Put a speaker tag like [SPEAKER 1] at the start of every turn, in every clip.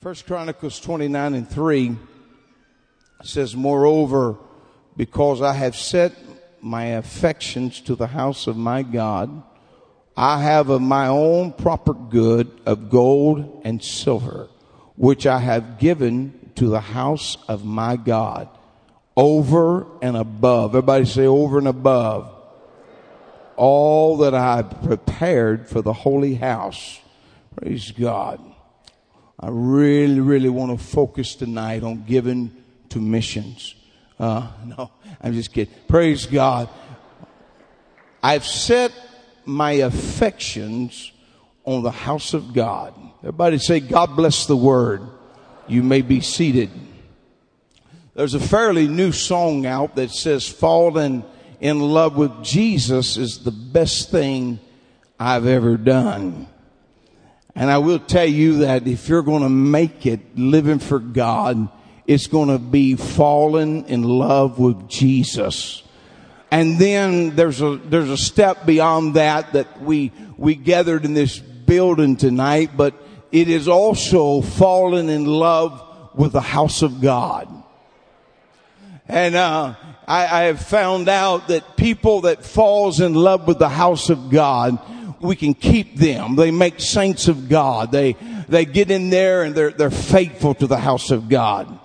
[SPEAKER 1] First Chronicles 29 and 3 says, Moreover, because I have set my affections to the house of my God, I have of my own proper good of gold and silver, which I have given to the house of my God, over and above. Everybody say over and above. All that I have prepared for the holy house. Praise God. I really, really want to focus tonight on giving to missions. Uh, no, I'm just kidding. Praise God. I've set my affections on the house of God. Everybody say, God bless the word. You may be seated. There's a fairly new song out that says, falling in love with Jesus is the best thing I've ever done. And I will tell you that if you're going to make it living for God, it's going to be falling in love with Jesus. And then there's a, there's a step beyond that that we, we gathered in this building tonight, but it is also falling in love with the house of God. And, uh, I, I have found out that people that falls in love with the house of God, we can keep them. They make saints of God. They, they get in there and they're, they're faithful to the house of God.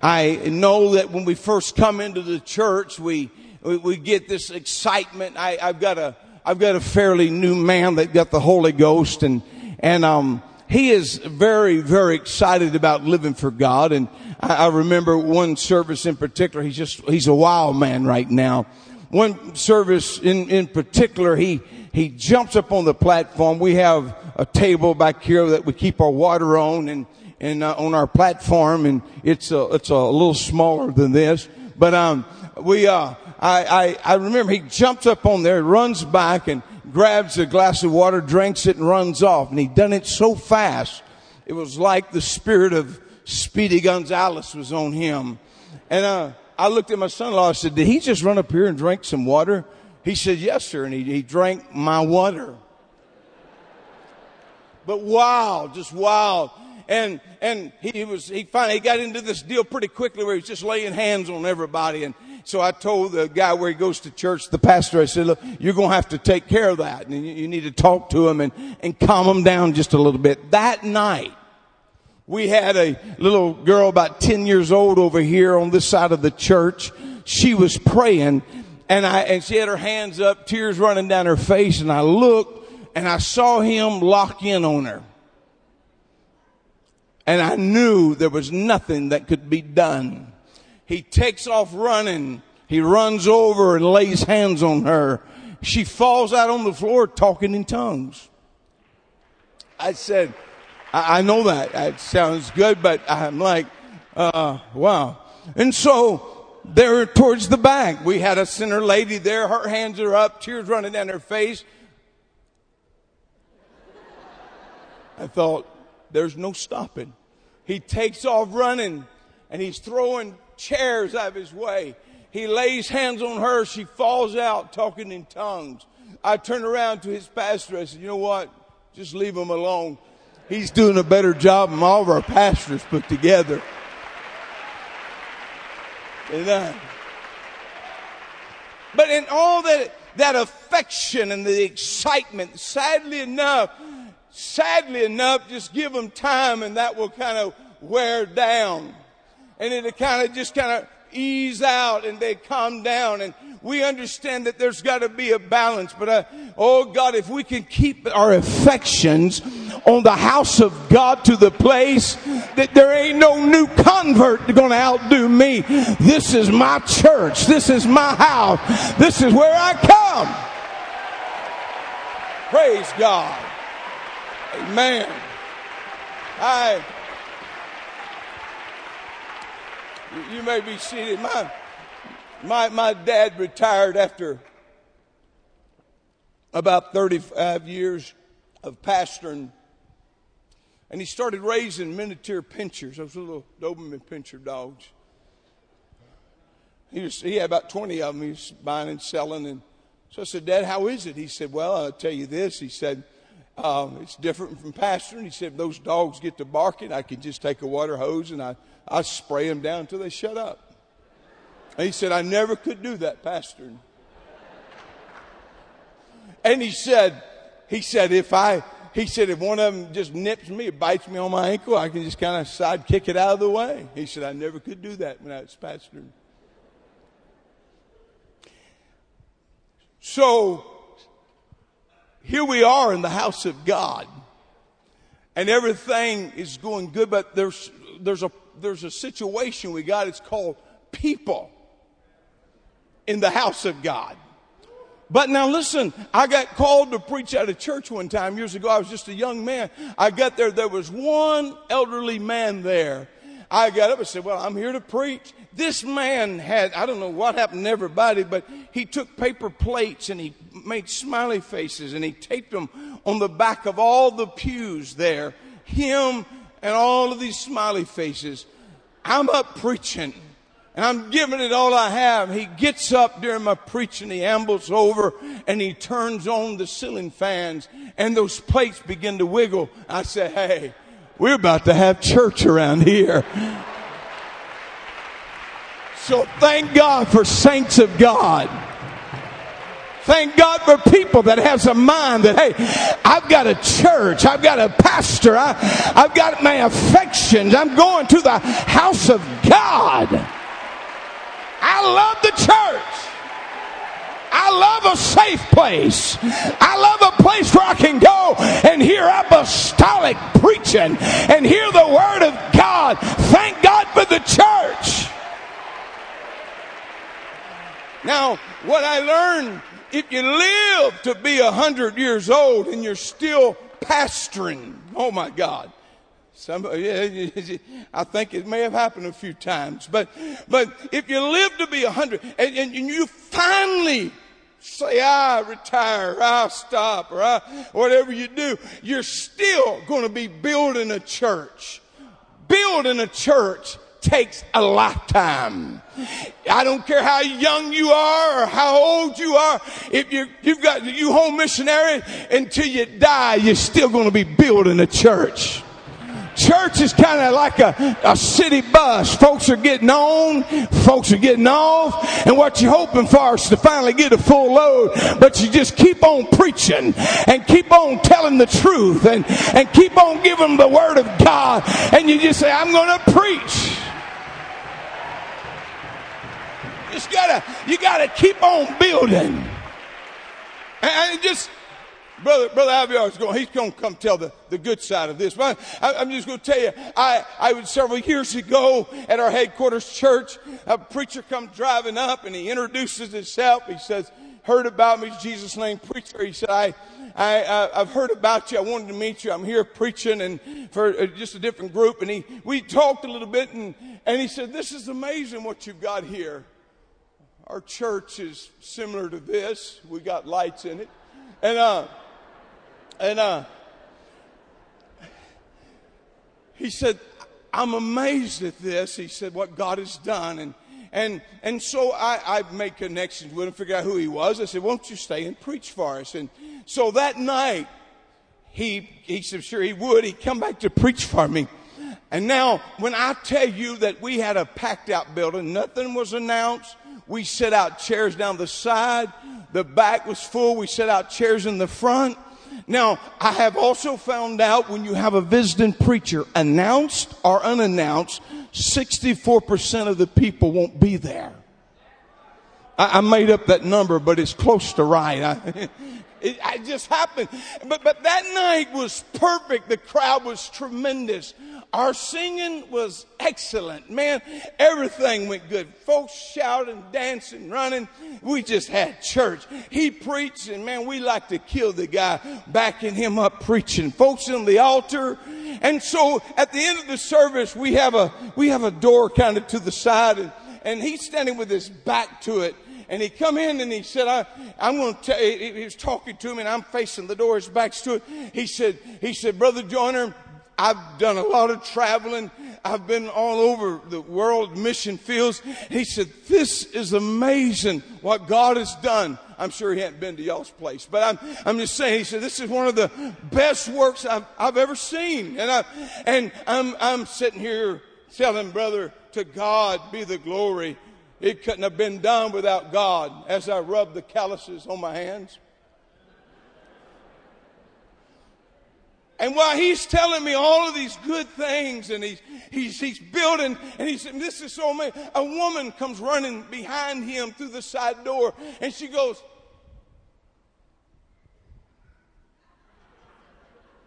[SPEAKER 1] I know that when we first come into the church, we, we, we get this excitement. I, I've got a, I've got a fairly new man that got the Holy Ghost and, and, um, he is very, very excited about living for God. And I, I remember one service in particular. He's just, he's a wild man right now. One service in, in particular, he, he jumps up on the platform. We have a table back here that we keep our water on and, and uh, on our platform and it's a, it's a little smaller than this. But, um, we, uh, I, I, I remember he jumps up on there, runs back and grabs a glass of water, drinks it and runs off. And he done it so fast. It was like the spirit of Speedy Gonzales was on him. And, uh, I looked at my son-in-law and said, did he just run up here and drink some water? He said, yes, sir. And he, he drank my water. But wild, just wild. And, and he was, he finally got into this deal pretty quickly where he's just laying hands on everybody. And so I told the guy where he goes to church, the pastor, I said, look, you're going to have to take care of that. And you, you need to talk to him and, and calm him down just a little bit. That night, we had a little girl about 10 years old over here on this side of the church. She was praying and I, and she had her hands up, tears running down her face. And I looked and I saw him lock in on her. And I knew there was nothing that could be done. He takes off running. He runs over and lays hands on her. She falls out on the floor talking in tongues. I said, I, I know that. That sounds good, but I'm like, uh, wow. And so there towards the back, we had a sinner lady there. Her hands are up, tears running down her face. I thought, there's no stopping. He takes off running and he's throwing chairs out of his way. He lays hands on her. She falls out talking in tongues. I turned around to his pastor. I said, you know what? Just leave him alone. He's doing a better job than all of our pastors put together. Amen. But in all that, that affection and the excitement, sadly enough, sadly enough, just give them time and that will kind of wear down. And it'll kind of just kind of ease out and they calm down and we understand that there's got to be a balance but uh, oh god if we can keep our affections on the house of god to the place that there ain't no new convert going to outdo me. This is my church. This is my house. This is where i come. Praise god. Amen. I You may be seated. My, my, my dad retired after about 35 years of pastoring. And he started raising miniature pinschers, those little Doberman pinscher dogs. He, was, he had about 20 of them he was buying and selling. And so I said, Dad, how is it? He said, Well, I'll tell you this. He said, Um, it's different from pastoring. He said, those dogs get to barking, I can just take a water hose and I, I spray them down until they shut up. And he said, I never could do that pastoring. And he said, he said, if I, he said, if one of them just nips me, bites me on my ankle, I can just kind of side kick it out of the way. He said, I never could do that when I was pastoring. So, here we are in the house of God. And everything is going good, but there's, there's a, there's a situation we got. It's called people in the house of God. But now listen, I got called to preach at a church one time years ago. I was just a young man. I got there. There was one elderly man there. I got up and said, well, I'm here to preach. This man had, I don't know what happened to everybody, but he took paper plates and he made smiley faces and he taped them on the back of all the pews there. Him and all of these smiley faces. I'm up preaching and I'm giving it all I have. He gets up during my preaching, he ambles over and he turns on the ceiling fans and those plates begin to wiggle. I say, hey, we're about to have church around here. So thank God for saints of God. Thank God for people that has a mind that, hey, I've got a church. I've got a pastor. I, I've got my affections. I'm going to the house of God. I love the church. I love a safe place. I love a place where I can go and hear apostolic preaching and hear the word of God. Thank God for the church. Now, what I learned, if you live to be a hundred years old and you're still pastoring, oh my God, some, yeah, I think it may have happened a few times, but, but if you live to be a hundred and, and, you finally say, I retire, or I stop, or I, whatever you do, you're still going to be building a church. Building a church takes a lifetime. I don't care how young you are or how old you are. If you, you've got, you home missionary until you die, you're still going to be building a church. Church is kind of like a, a city bus. Folks are getting on, folks are getting off, and what you're hoping for is to finally get a full load. But you just keep on preaching and keep on telling the truth and, and keep on giving the word of God. And you just say, I'm going to preach. You just gotta, you gotta keep on building. And just Brother, Brother Aviar is going, he's going to come tell the, the good side of this. But I, am just going to tell you, I, I was several years ago at our headquarters church, a preacher comes driving up and he introduces himself. He says, heard about me, Jesus' name preacher. He said, I, I, uh, I've heard about you. I wanted to meet you. I'm here preaching and for uh, just a different group. And he, we talked a little bit and, and he said, this is amazing what you've got here. Our church is similar to this. We got lights in it. And, uh, and uh, he said, I'm amazed at this. He said, what God has done. And, and, and so I, I made connections with him, figure out who he was. I said, won't you stay and preach for us? And so that night, he, he said, sure he would. He'd come back to preach for me. And now, when I tell you that we had a packed out building, nothing was announced. We set out chairs down the side. The back was full. We set out chairs in the front. Now, I have also found out when you have a visiting preacher, announced or unannounced, 64% of the people won't be there. I, I made up that number, but it's close to right. I, it, it just happened. But, but that night was perfect. The crowd was tremendous. Our singing was excellent. Man, everything went good. Folks shouting, dancing, running. We just had church. He preached and man, we like to kill the guy backing him up preaching. Folks in the altar. And so at the end of the service, we have a, we have a door kind of to the side and, and he's standing with his back to it and he come in and he said, I, I'm going to tell he was talking to him and I'm facing the door, his back's to it. He said, he said, Brother Joiner, I've done a lot of traveling. I've been all over the world mission fields. He said, this is amazing what God has done. I'm sure he hadn't been to y'all's place, but I'm, I'm just saying, he said, this is one of the best works I've, I've ever seen. And I, and I'm, I'm sitting here telling brother, to God be the glory. It couldn't have been done without God as I rubbed the calluses on my hands. And while he's telling me all of these good things and he's, he's, he's building and he said, this is so amazing. A woman comes running behind him through the side door and she goes,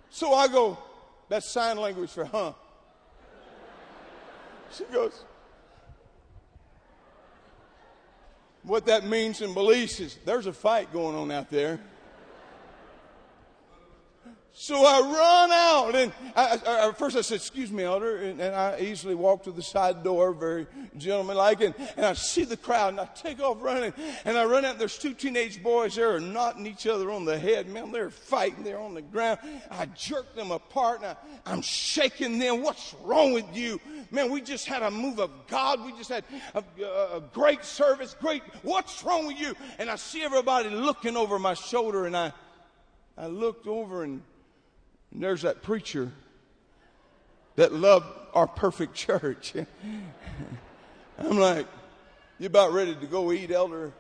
[SPEAKER 1] so I go, that's sign language for huh. She goes, what that means in Belize is there's a fight going on out there. So I run out, and I, I, first I said, "Excuse me, elder," and, and, I easily walk to the side door, very gentlemanlike, and, and I see the crowd, and I take off running, and I run out. There's two teenage boys there, are knocking each other on the head. Man, they're fighting. They're on the ground. I jerk them apart, and I, am shaking them. What's wrong with you, man? We just had a move of God. We just had a, a, a great service. Great. What's wrong with you? And I see everybody looking over my shoulder, and I, I looked over and and there's that preacher that loved our perfect church. I'm like, you about ready to go eat, elder?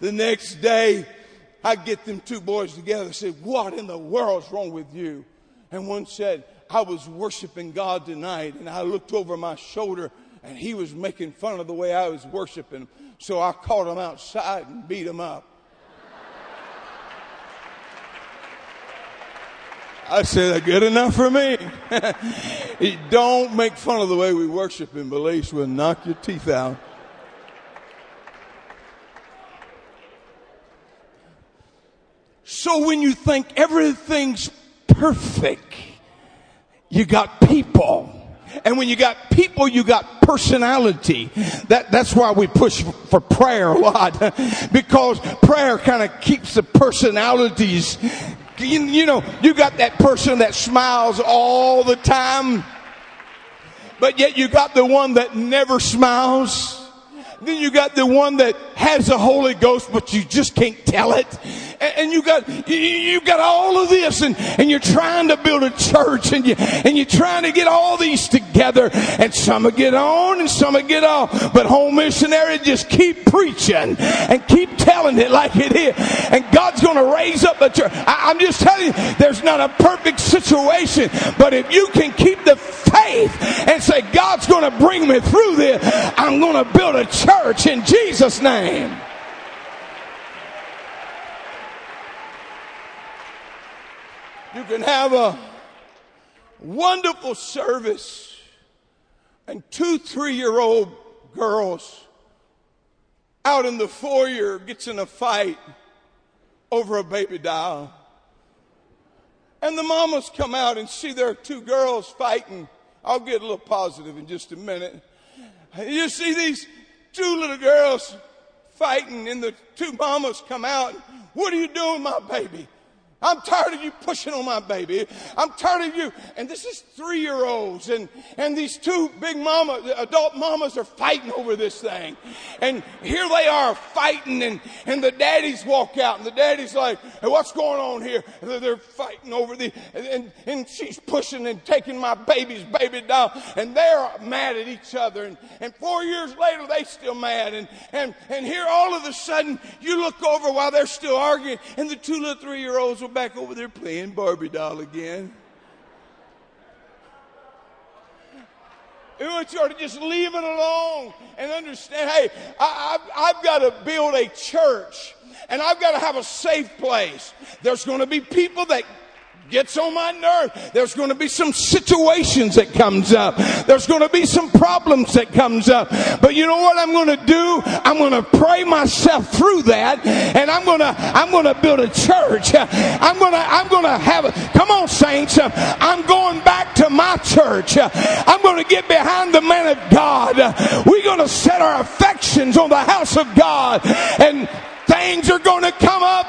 [SPEAKER 1] the next day, I get them two boys together and said, What in the world's wrong with you? And one said, I was worshiping God tonight, and I looked over my shoulder, and he was making fun of the way I was worshiping. So I caught him outside and beat him up. I said, good enough for me. Don't make fun of the way we worship in Belize. We'll knock your teeth out. So when you think everything's perfect, you got people. And when you got people, you got personality. That, that's why we push for prayer a lot. because prayer kind of keeps the personalities you, you know, you got that person that smiles all the time, but yet you got the one that never smiles. Then you got the one that has the Holy Ghost, but you just can't tell it. And, you got, you, got all of this and, and you're trying to build a church and you, and you're trying to get all these together and some will get on and some will get off. But home missionary just keep preaching and keep telling it like it is. And God's going to raise up a church. I, I'm just telling you, there's not a perfect situation, but if you can keep the faith and say, God's going to bring me through this, I'm going to build a church in Jesus' name. You can have a wonderful service and two three year old girls out in the foyer gets in a fight over a baby doll. And the mamas come out and see their two girls fighting. I'll get a little positive in just a minute. You see these two little girls fighting and the two mamas come out. What are you doing, my baby? I'm tired of you pushing on my baby. I'm tired of you. And this is three year olds and, and these two big mama, adult mamas are fighting over this thing. And here they are fighting and, and the daddies walk out and the daddy's like, hey, what's going on here? And they're, they're fighting over the, and, and she's pushing and taking my baby's baby down and they're mad at each other. And, and four years later, they're still mad. And, and, and here all of a sudden you look over while they're still arguing and the two little three year olds back over there playing Barbie doll again. We want you to just leave it alone and understand hey, I, I've, I've got to build a church and I've got to have a safe place. There's going to be people that gets on my nerve. There's going to be some situations that comes up. There's going to be some problems that comes up. But you know what I'm going to do? I'm going to pray myself through that and I'm going to, I'm going to build a church. I'm going to, I'm going to have a, come on saints. I'm going back to my church. I'm going to get behind the man of God. We're going to set our affections on the house of God and things are going to come up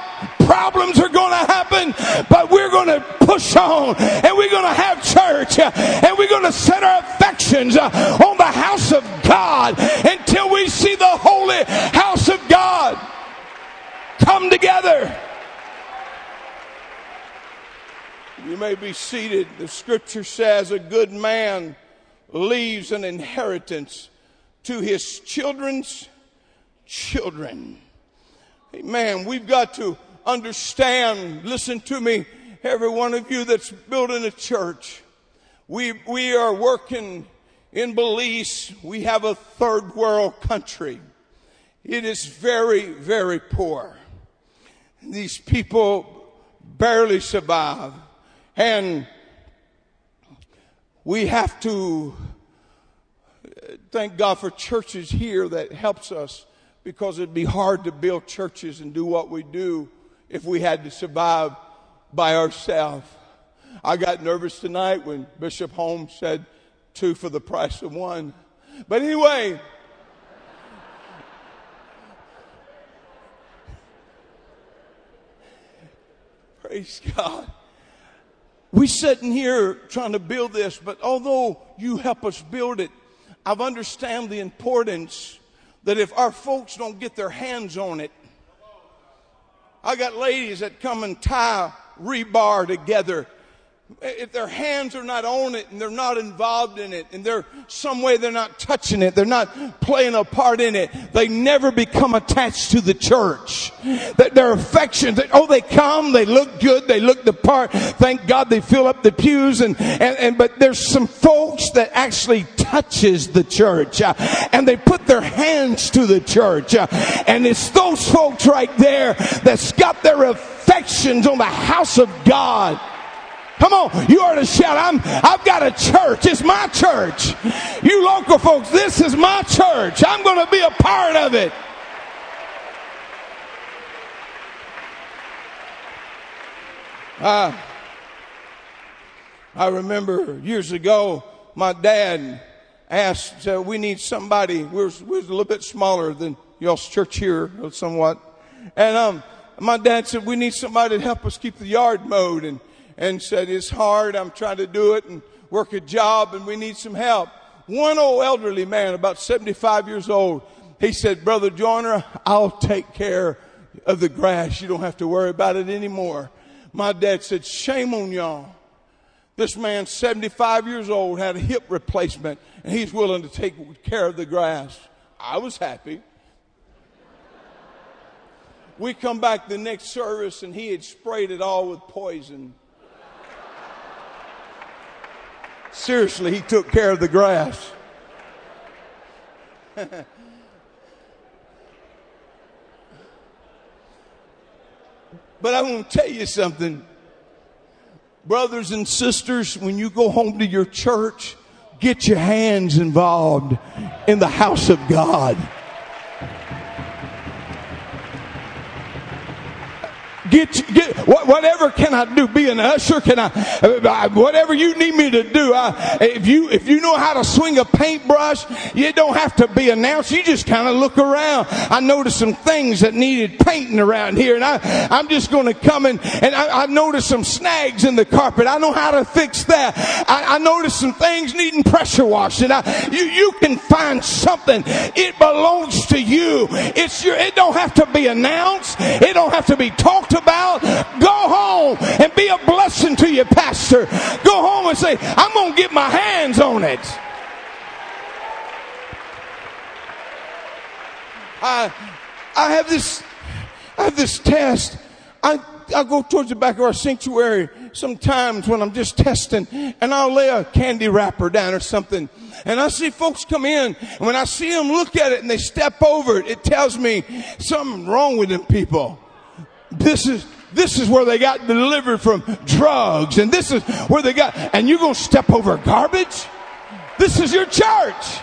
[SPEAKER 1] problems are going to happen, but to push on and we're going to have church uh, and we're going to set our affections uh, on the house of God until we see the Holy house of God come together. You may be seated. The scripture says a good man leaves an inheritance to his children's children. Amen. We've got to understand, listen to me, every one of you that's building a church. We, we are working in Belize. We have a third world country. It is very, very poor. These people barely survive. And we have to thank God for churches here that helps us because it'd be hard to build churches and do what we do if we had to survive by ourselves. I got nervous tonight when Bishop Holmes said two for the price of one. But anyway, praise God. We're sitting here trying to build this, but although you help us build it, I've understand the importance that if our folks don't get their hands on it, I got ladies that come and tie rebar together if their hands are not on it and they're not involved in it and they're some way they're not touching it, they're not playing a part in it, they never become attached to the church. That their affections, that, oh, they come, they look good, they look the part. Thank God they fill up the pews and, and, and but there's some folks that actually touches the church uh, and they put their hands to the church. Uh, and it's those folks right there that's got their affections on the house of God. Come on, you ought to shout, I'm, I've got a church. It's my church. You local folks, this is my church. I'm going to be a part of it. Uh, I remember years ago, my dad asked, uh, we need somebody, we are we a little bit smaller than y'all's church here, somewhat. And, um, my dad said, we need somebody to help us keep the yard mowed. And and said, It's hard. I'm trying to do it and work a job and we need some help. One old elderly man, about 75 years old, he said, Brother Joiner, I'll take care of the grass. You don't have to worry about it anymore. My dad said, Shame on y'all. This man, 75 years old, had a hip replacement and he's willing to take care of the grass. I was happy. We come back the next service and he had sprayed it all with poison. Seriously, he took care of the grass. but I want to tell you something. Brothers and sisters, when you go home to your church, get your hands involved in the house of God. Get, get whatever can I do? Be an usher? Can I? Uh, whatever you need me to do. I, if you if you know how to swing a paintbrush, you don't have to be announced. You just kind of look around. I noticed some things that needed painting around here, and I I'm just going to come in and I, I noticed some snags in the carpet. I know how to fix that. I, I noticed some things needing pressure washing. I, you you can find something. It belongs to you. It's your. It don't have to be announced. It don't have to be talked about about, go home and be a blessing to your pastor. Go home and say, I'm going to get my hands on it. I, I have this, I have this test. I, I go towards the back of our sanctuary sometimes when I'm just testing and I'll lay a candy wrapper down or something. And I see folks come in and when I see them look at it and they step over it, it tells me something wrong with them people. This is, this is where they got delivered from drugs and this is where they got, and you're going to step over garbage? This is your church.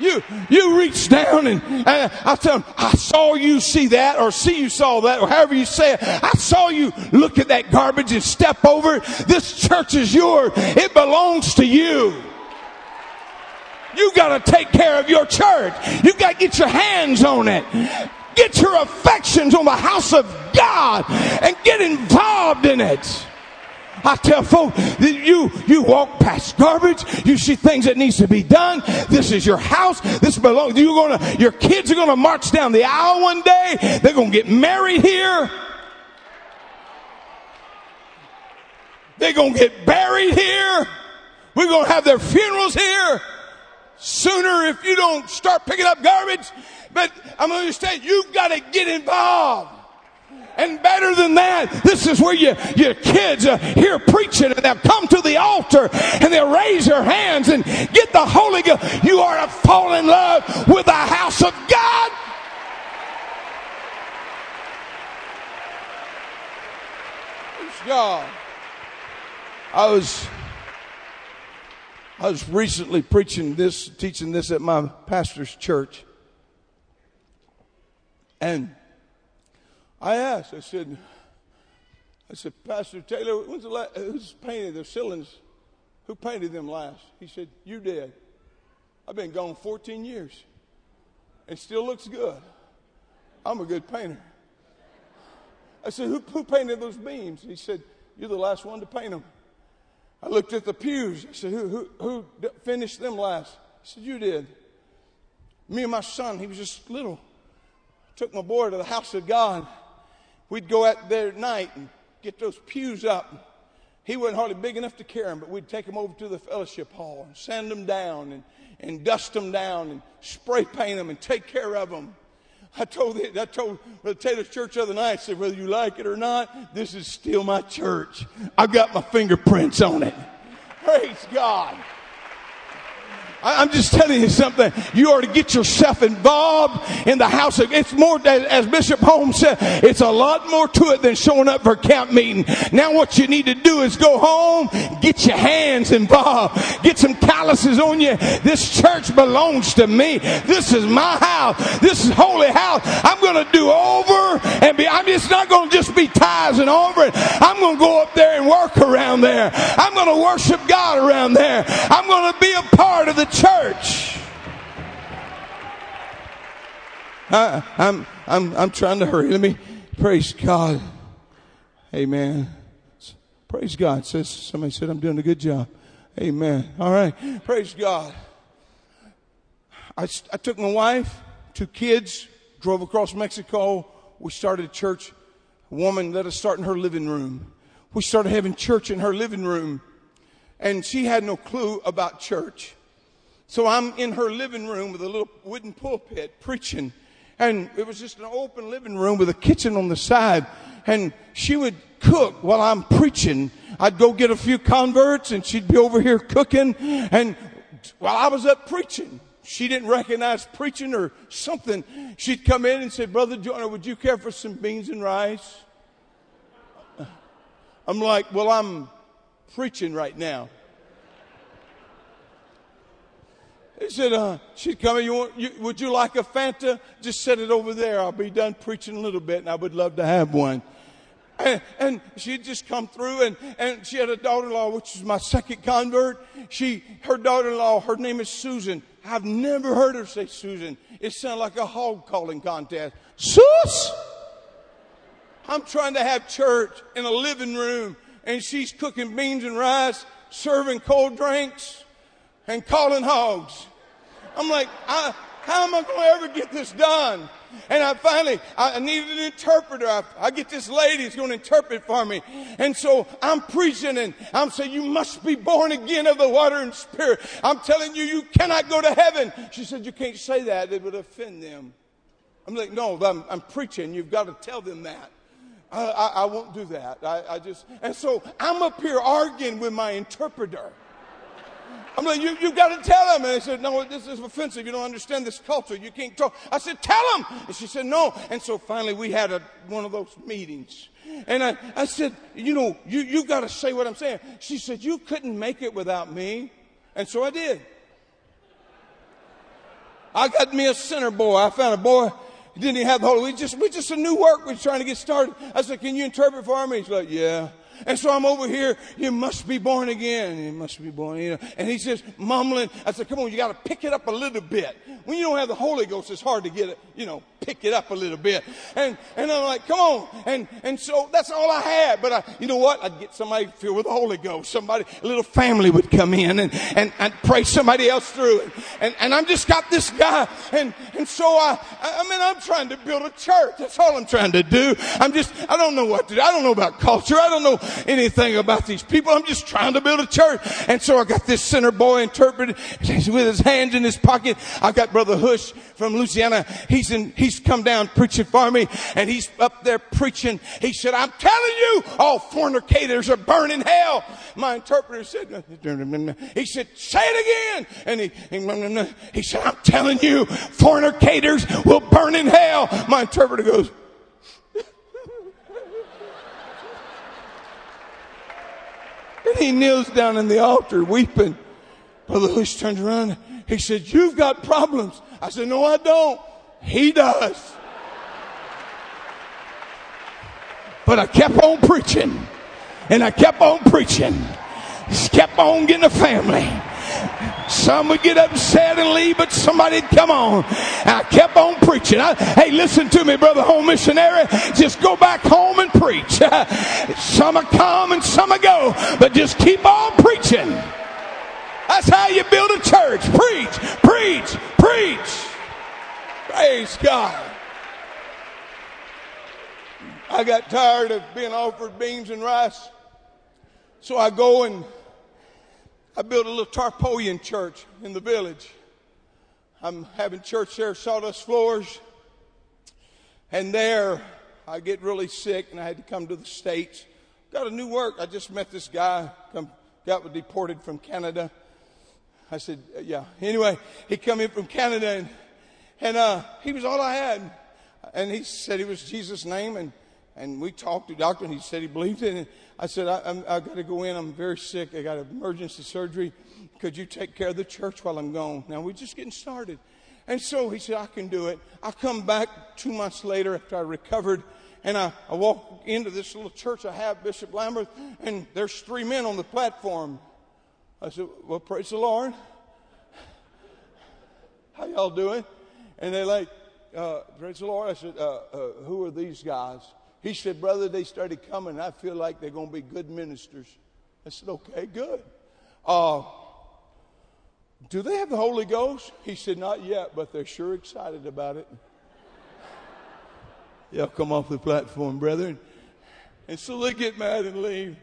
[SPEAKER 1] You, you reach down and, and I tell them, I saw you see that or see you saw that or however you say it. I saw you look at that garbage and step over it. This church is yours. It belongs to you. You got to take care of your church. You got to get your hands on it. Get your affections on the house of God and get involved in it. I tell folks that you, you walk past garbage, you see things that needs to be done. This is your house. This belongs, you're gonna, your kids are gonna march down the aisle one day. They're gonna get married here. They're gonna get buried here. We're gonna have their funerals here. Sooner if you don't start picking up garbage. But I'm gonna say you've got to get involved. And better than that, this is where you, your kids are here preaching and they'll come to the altar and they'll raise their hands and get the Holy Ghost. You are to fall in love with the house of God. God. I was I was recently preaching this, teaching this at my pastor's church. And I asked, I said, I said, Pastor Taylor, when's the last, who's painted the ceilings? Who painted them last? He said, You did. I've been gone 14 years and still looks good. I'm a good painter. I said, Who, who painted those beams? He said, You're the last one to paint them. I looked at the pews. I said, Who, who, who finished them last? He said, You did. Me and my son, he was just little. Took my boy to the house of God. We'd go out there at night and get those pews up. He wasn't hardly big enough to carry them, but we'd take them over to the fellowship hall and sand them down and, and dust them down and spray paint them and take care of them. I told, the, I told Taylor's church the other night, I said, whether you like it or not, this is still my church. I've got my fingerprints on it. Praise God. I'm just telling you something. You are to get yourself involved in the house of, it's more, as Bishop Holmes said, it's a lot more to it than showing up for camp meeting. Now what you need to do is go home, get your hands involved, get some calluses on you. This church belongs to me. This is my house. This is holy house. I'm going to do over and be, I'm just not going to just be tithing over it. I'm going to go up there and work around there. I'm going to worship God around there. I'm going to be a part of the church. I, I'm, I'm, I'm trying to hurry. Let me praise God. Amen. Praise God. Says somebody said I'm doing a good job. Amen. All right. Praise God. I, I took my wife, two kids, drove across Mexico. We started a church. A woman let us start in her living room. We started having church in her living room. And she had no clue about church. So I'm in her living room with a little wooden pulpit preaching. And it was just an open living room with a kitchen on the side. And she would cook while I'm preaching. I'd go get a few converts and she'd be over here cooking. And while I was up preaching, she didn't recognize preaching or something. She'd come in and say, Brother Joiner, would you care for some beans and rice? I'm like, well, I'm preaching right now. He said, uh, she'd come you want, you, would you like a Fanta? Just set it over there. I'll be done preaching a little bit and I would love to have one. And, and, she'd just come through and, and she had a daughter-in-law, which is my second convert. She, her daughter-in-law, her name is Susan. I've never heard her say Susan. It sounded like a hog calling contest. Sus! I'm trying to have church in a living room and she's cooking beans and rice, serving cold drinks and calling hogs. I'm like, I, how am I going to ever get this done? And I finally, I needed an interpreter. I, I get this lady who's going to interpret for me. And so I'm preaching and I'm saying, you must be born again of the water and spirit. I'm telling you, you cannot go to heaven. She said, you can't say that. It would offend them. I'm like, no, I'm, I'm preaching. You've got to tell them that. I, I, I won't do that. I, I just, and so I'm up here arguing with my interpreter. I'm like, you, you got to tell him. And they said, no, this is offensive. You don't understand this culture. You can't talk. I said, tell him. And she said, no. And so finally we had a, one of those meetings. And I, I said, you know, you, you got to say what I'm saying. She said, you couldn't make it without me. And so I did. I got me a center boy. I found a boy didn't even have the Holy. We just, we just a new work. We are trying to get started. I said, can you interpret for me? He's like, yeah. And so I'm over here. You must be born again. You must be born. You know. And he says, mumbling. I said, come on, you got to pick it up a little bit. When you don't have the Holy Ghost, it's hard to get it, you know, pick it up a little bit. And, and I'm like, come on. And, and so that's all I had. But I, you know what? I'd get somebody filled with the Holy Ghost. Somebody, a little family would come in and, and, and pray somebody else through. it. and, and I'm just got this guy. And, and so I, I mean, I'm trying to build a church. That's all I'm trying to do. I'm just, I don't know what to do. I don't know about culture. I don't know anything about these people. I'm just trying to build a church. And so I got this center boy interpreted with his hands in his pocket. I got Brother Hush from Louisiana. He's in, he's come down preaching for me and he's up there preaching. He said, I'm telling you, all fornicators are burning hell. My interpreter said, he said, say it again. And he, he, he said, I'm telling you, fornicators will burn in hell. My interpreter goes, And he kneels down in the altar weeping. Brother Hush turns around. He said, You've got problems. I said, No, I don't. He does. But I kept on preaching. And I kept on preaching. Kept on getting a family. Some would get upset and leave, but somebody'd come on. I kept on preaching. I, hey, listen to me, brother home missionary. Just go back home and preach. some will come and some will go, but just keep on preaching. That's how you build a church. Preach, preach, preach. Praise God. I got tired of being offered beans and rice. So I go and I built a little tarpaulin church in the village. I'm having church there, sawdust floors. And there, I get really sick and I had to come to the States. Got a new work. I just met this guy, come, got deported from Canada. I said, yeah. Anyway, he come in from Canada and, and uh, he was all I had. And he said he was Jesus' name. And, and we talked to the doctor and he said he believed in it. I said, I, I'm, I got to go in. I'm very sick. I got emergency surgery. Could you take care of the church while I'm gone? Now we're just getting started. And so he said, I can do it. I come back two months later after I recovered and I, I walk into this little church I have, Bishop Lambert, and there's three men on the platform. I said, well, praise the Lord. How y'all doing? And they're like, uh, praise the Lord. I said, uh, uh, who are these guys? He said, Brother, they started coming. I feel like they're going to be good ministers. I said, Okay, good. Uh, do they have the Holy Ghost? He said, Not yet, but they're sure excited about it. Y'all come off the platform, brethren. And so they get mad and leave.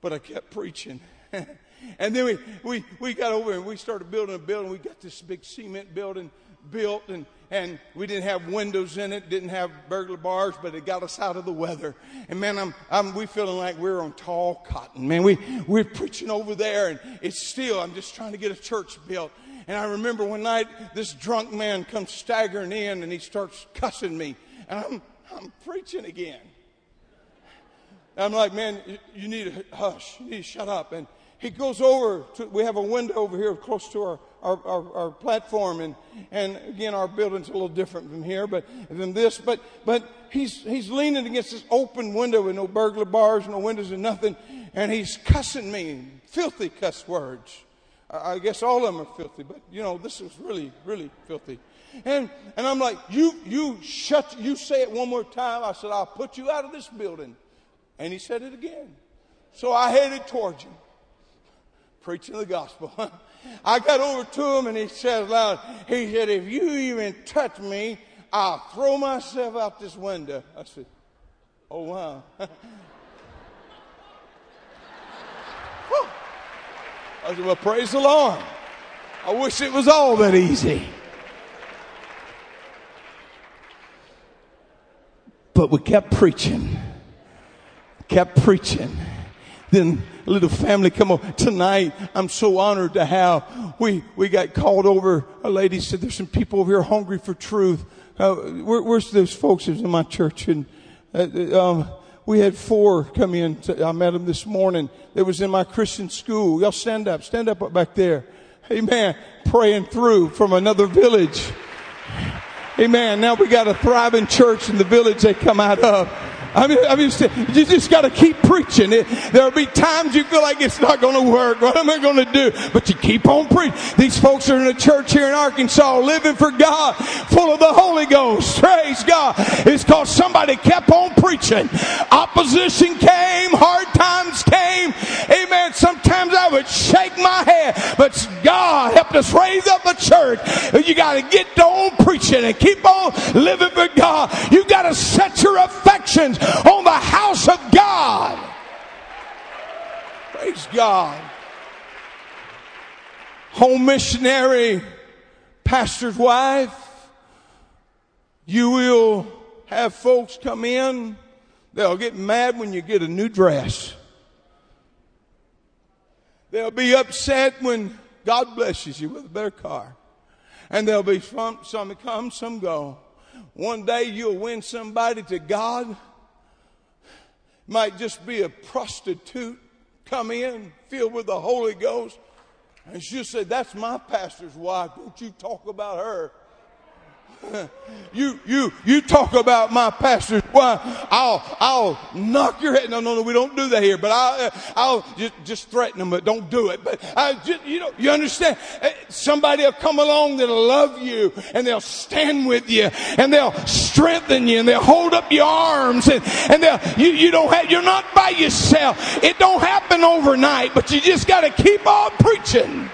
[SPEAKER 1] But I kept preaching. and then we, we, we got over and we started building a building. We got this big cement building built and and we didn't have windows in it, didn't have burglar bars, but it got us out of the weather. And man, I'm, I'm we feeling like we're on tall cotton. Man, we, we're preaching over there and it's still, I'm just trying to get a church built. And I remember one night this drunk man comes staggering in and he starts cussing me. And I'm, I'm preaching again. And I'm like, man, you need to hush. You need to shut up. And he goes over to, we have a window over here close to our, our, our, our, platform and, and again our building's a little different from here but than this but but he's he's leaning against this open window with no burglar bars no windows and nothing and he's cussing me filthy cuss words. I, I guess all of them are filthy but you know this is really really filthy. And and I'm like you you shut you say it one more time. I said I'll put you out of this building. And he said it again. So I headed towards him preaching the gospel. I got over to him and he said loud, he said, if you even touch me, I'll throw myself out this window. I said, oh wow. I said, well, praise the Lord. I wish it was all that easy. But we kept preaching, kept preaching. Then a little family come over tonight. I'm so honored to have. We, we got called over. A lady said, there's some people over here hungry for truth. Uh, where, where's those folks in my church? And, uh, um, we had four come in. To, I met them this morning. It was in my Christian school. Y'all stand up. Stand up back there. Amen. Praying through from another village. Amen. Now we got a thriving church in the village they come out of. I mean, I mean, you just got to keep preaching. It, there'll be times you feel like it's not going to work. What am I going to do? But you keep on preaching. These folks are in a church here in Arkansas, living for God, full of the Holy Ghost. Praise God. It's because somebody kept on preaching. Opposition came, hard times came. Amen. Sometimes I would shake my head, but God helped us raise up a church. You got to get on preaching and keep on living for God. You got to set your affections on the house of God. Praise God. Home missionary, pastor's wife. You will have folks come in. They'll get mad when you get a new dress. They'll be upset when God blesses you with a better car. And there'll be some, some come, some go. One day you'll win somebody to God. Might just be a prostitute come in filled with the Holy Ghost. And she'll say, That's my pastor's wife. Don't you talk about her. you, you, you talk about my pastor's wife. I'll, I'll knock your head. No, no, no, we don't do that here, but I'll, I'll just, just threaten them, but don't do it. But I just, you know, you understand? Eh, somebody will come along that'll love you and they'll stand with you and they'll strengthen you and they'll hold up your arms and, and they'll, you, you don't have, you're not by yourself. It don't happen overnight, but you just got to keep on preaching.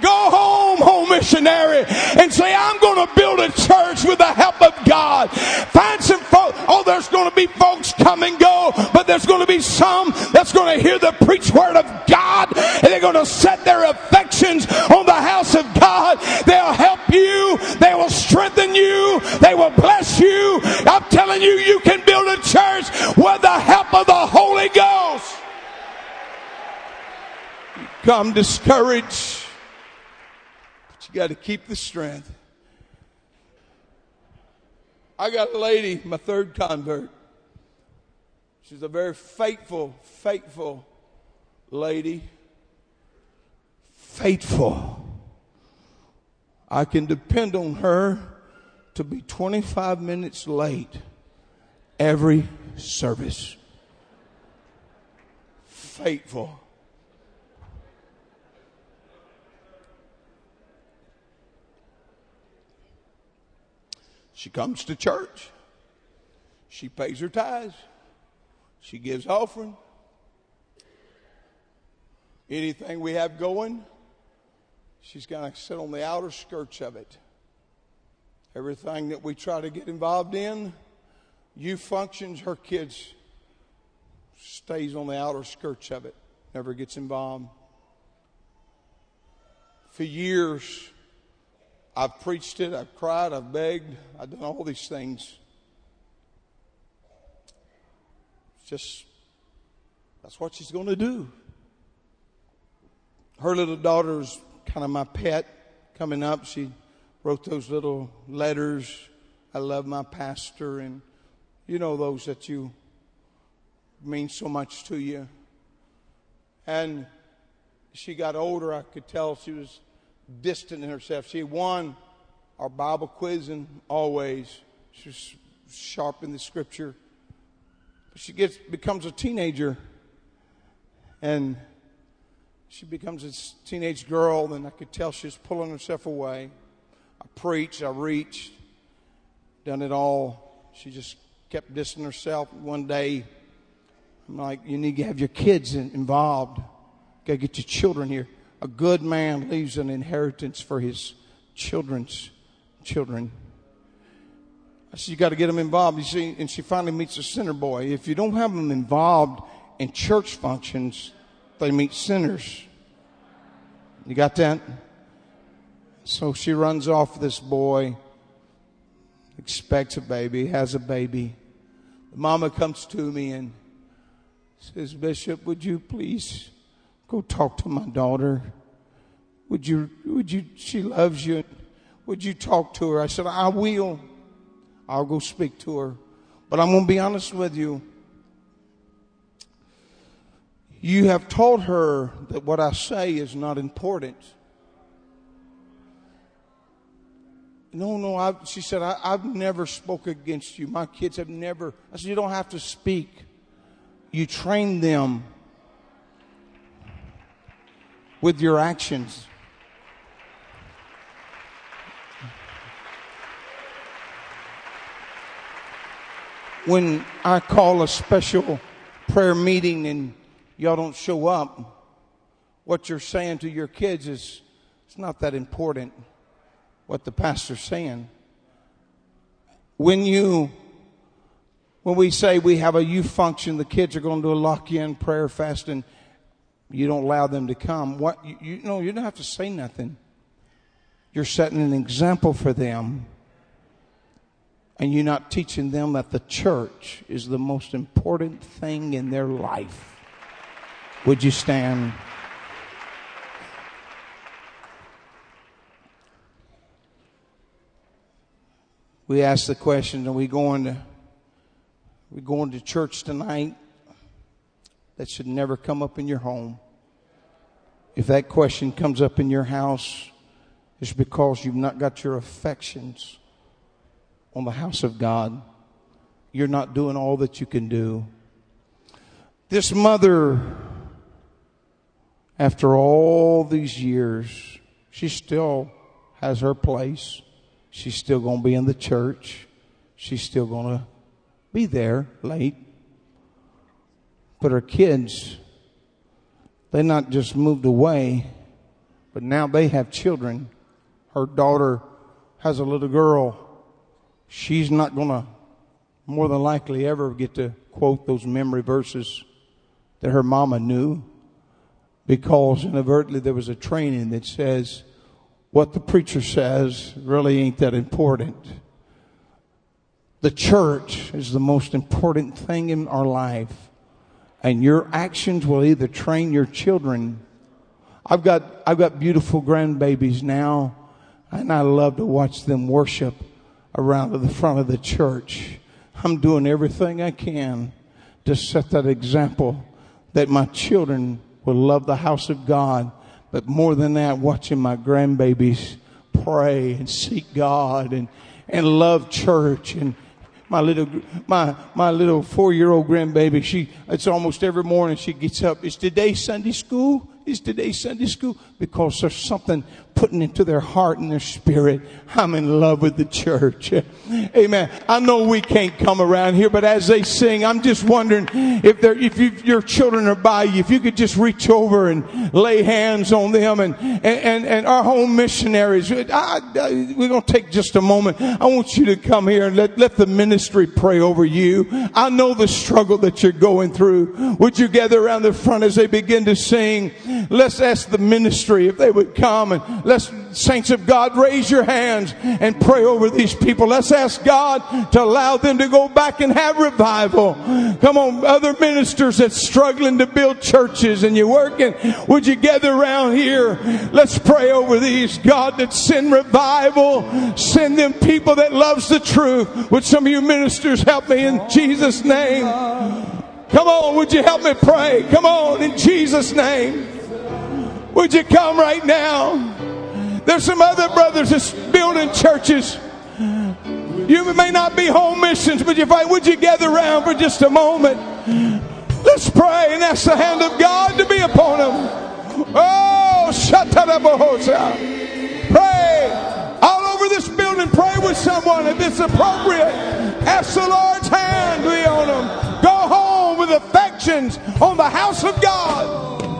[SPEAKER 1] Go home, home missionary, and say, I'm going to build a church with the help of God. Find some folks. Oh, there's going to be folks come and go, but there's going to be some that's going to hear the preached word of God, and they're going to set their affections on the house of God. They'll help you. They will strengthen you. They will bless you. I'm telling you, you can build a church with the help of the Holy Ghost. Come discouraged you got to keep the strength. I got a lady, my third convert. She's a very faithful, faithful lady. Faithful. I can depend on her to be 25 minutes late every service. Faithful. She comes to church. She pays her tithes. She gives offering. Anything we have going, she's going to sit on the outer skirts of it. Everything that we try to get involved in, youth functions, her kids stays on the outer skirts of it, never gets involved. For years, I've preached it, I've cried, I've begged, I've done all these things. Just, that's what she's going to do. Her little daughter's kind of my pet coming up. She wrote those little letters. I love my pastor, and you know those that you mean so much to you. And she got older, I could tell she was distant in herself. She won our Bible quizzing always. She's sharp in the scripture. She gets becomes a teenager and she becomes a teenage girl, and I could tell she's pulling herself away. I preached, I reached, done it all. She just kept distancing herself. One day, I'm like, you need to have your kids involved. Got to get your children here a good man leaves an inheritance for his children's children. I said, you got to get them involved. You see, and she finally meets a sinner boy. If you don't have them involved in church functions, they meet sinners. You got that? So she runs off this boy, expects a baby, has a baby. The mama comes to me and says, Bishop, would you please Go talk to my daughter. Would you, would you, she loves you. Would you talk to her? I said, I will. I'll go speak to her. But I'm going to be honest with you. You have told her that what I say is not important. No, no. I, she said, I, I've never spoke against you. My kids have never. I said, You don't have to speak. You train them with your actions. When I call a special prayer meeting and y'all don't show up, what you're saying to your kids is it's not that important what the pastor's saying. When you when we say we have a youth function, the kids are going to do a lock in prayer fasting you don't allow them to come. What you, you know, you don't have to say nothing. You're setting an example for them. And you're not teaching them that the church is the most important thing in their life. Would you stand? We ask the question, are we going to we going to church tonight? That should never come up in your home. If that question comes up in your house, it's because you've not got your affections on the house of God. You're not doing all that you can do. This mother, after all these years, she still has her place. She's still going to be in the church. She's still going to be there late. But her kids, they not just moved away, but now they have children. Her daughter has a little girl. She's not going to more than likely ever get to quote those memory verses that her mama knew because inadvertently there was a training that says what the preacher says really ain't that important. The church is the most important thing in our life and your actions will either train your children. I've got, I've got beautiful grandbabies now, and I love to watch them worship around to the front of the church. I'm doing everything I can to set that example that my children will love the house of God, but more than that, watching my grandbabies pray and seek God and, and love church and, my little my my little four year old grandbaby. She it's almost every morning she gets up. Is today Sunday school? Is today Sunday school? Because there's something putting into their heart and their spirit. I'm in love with the church. Amen. I know we can't come around here, but as they sing, I'm just wondering if if you, your children are by you, if you could just reach over and lay hands on them and, and, and, our home missionaries. I, I, we're going to take just a moment. I want you to come here and let, let the ministry pray over you. I know the struggle that you're going through. Would you gather around the front as they begin to sing? Let's ask the ministry if they would come and Let's, saints of God, raise your hands and pray over these people. Let's ask God to allow them to go back and have revival. Come on, other ministers that's struggling to build churches and you're working, would you gather around here? Let's pray over these. God, that send revival. Send them people that loves the truth. Would some of you ministers help me in Jesus' name? Come on, would you help me pray? Come on, in Jesus' name. Would you come right now? There's some other brothers that's building churches. You may not be home missions, but if I would you gather around for just a moment? Let's pray and ask the hand of God to be upon them. Oh, Shatarabahosa. Pray all over this building. Pray with someone if it's appropriate. Ask the Lord's hand be on them. Go home with affections on the house of God.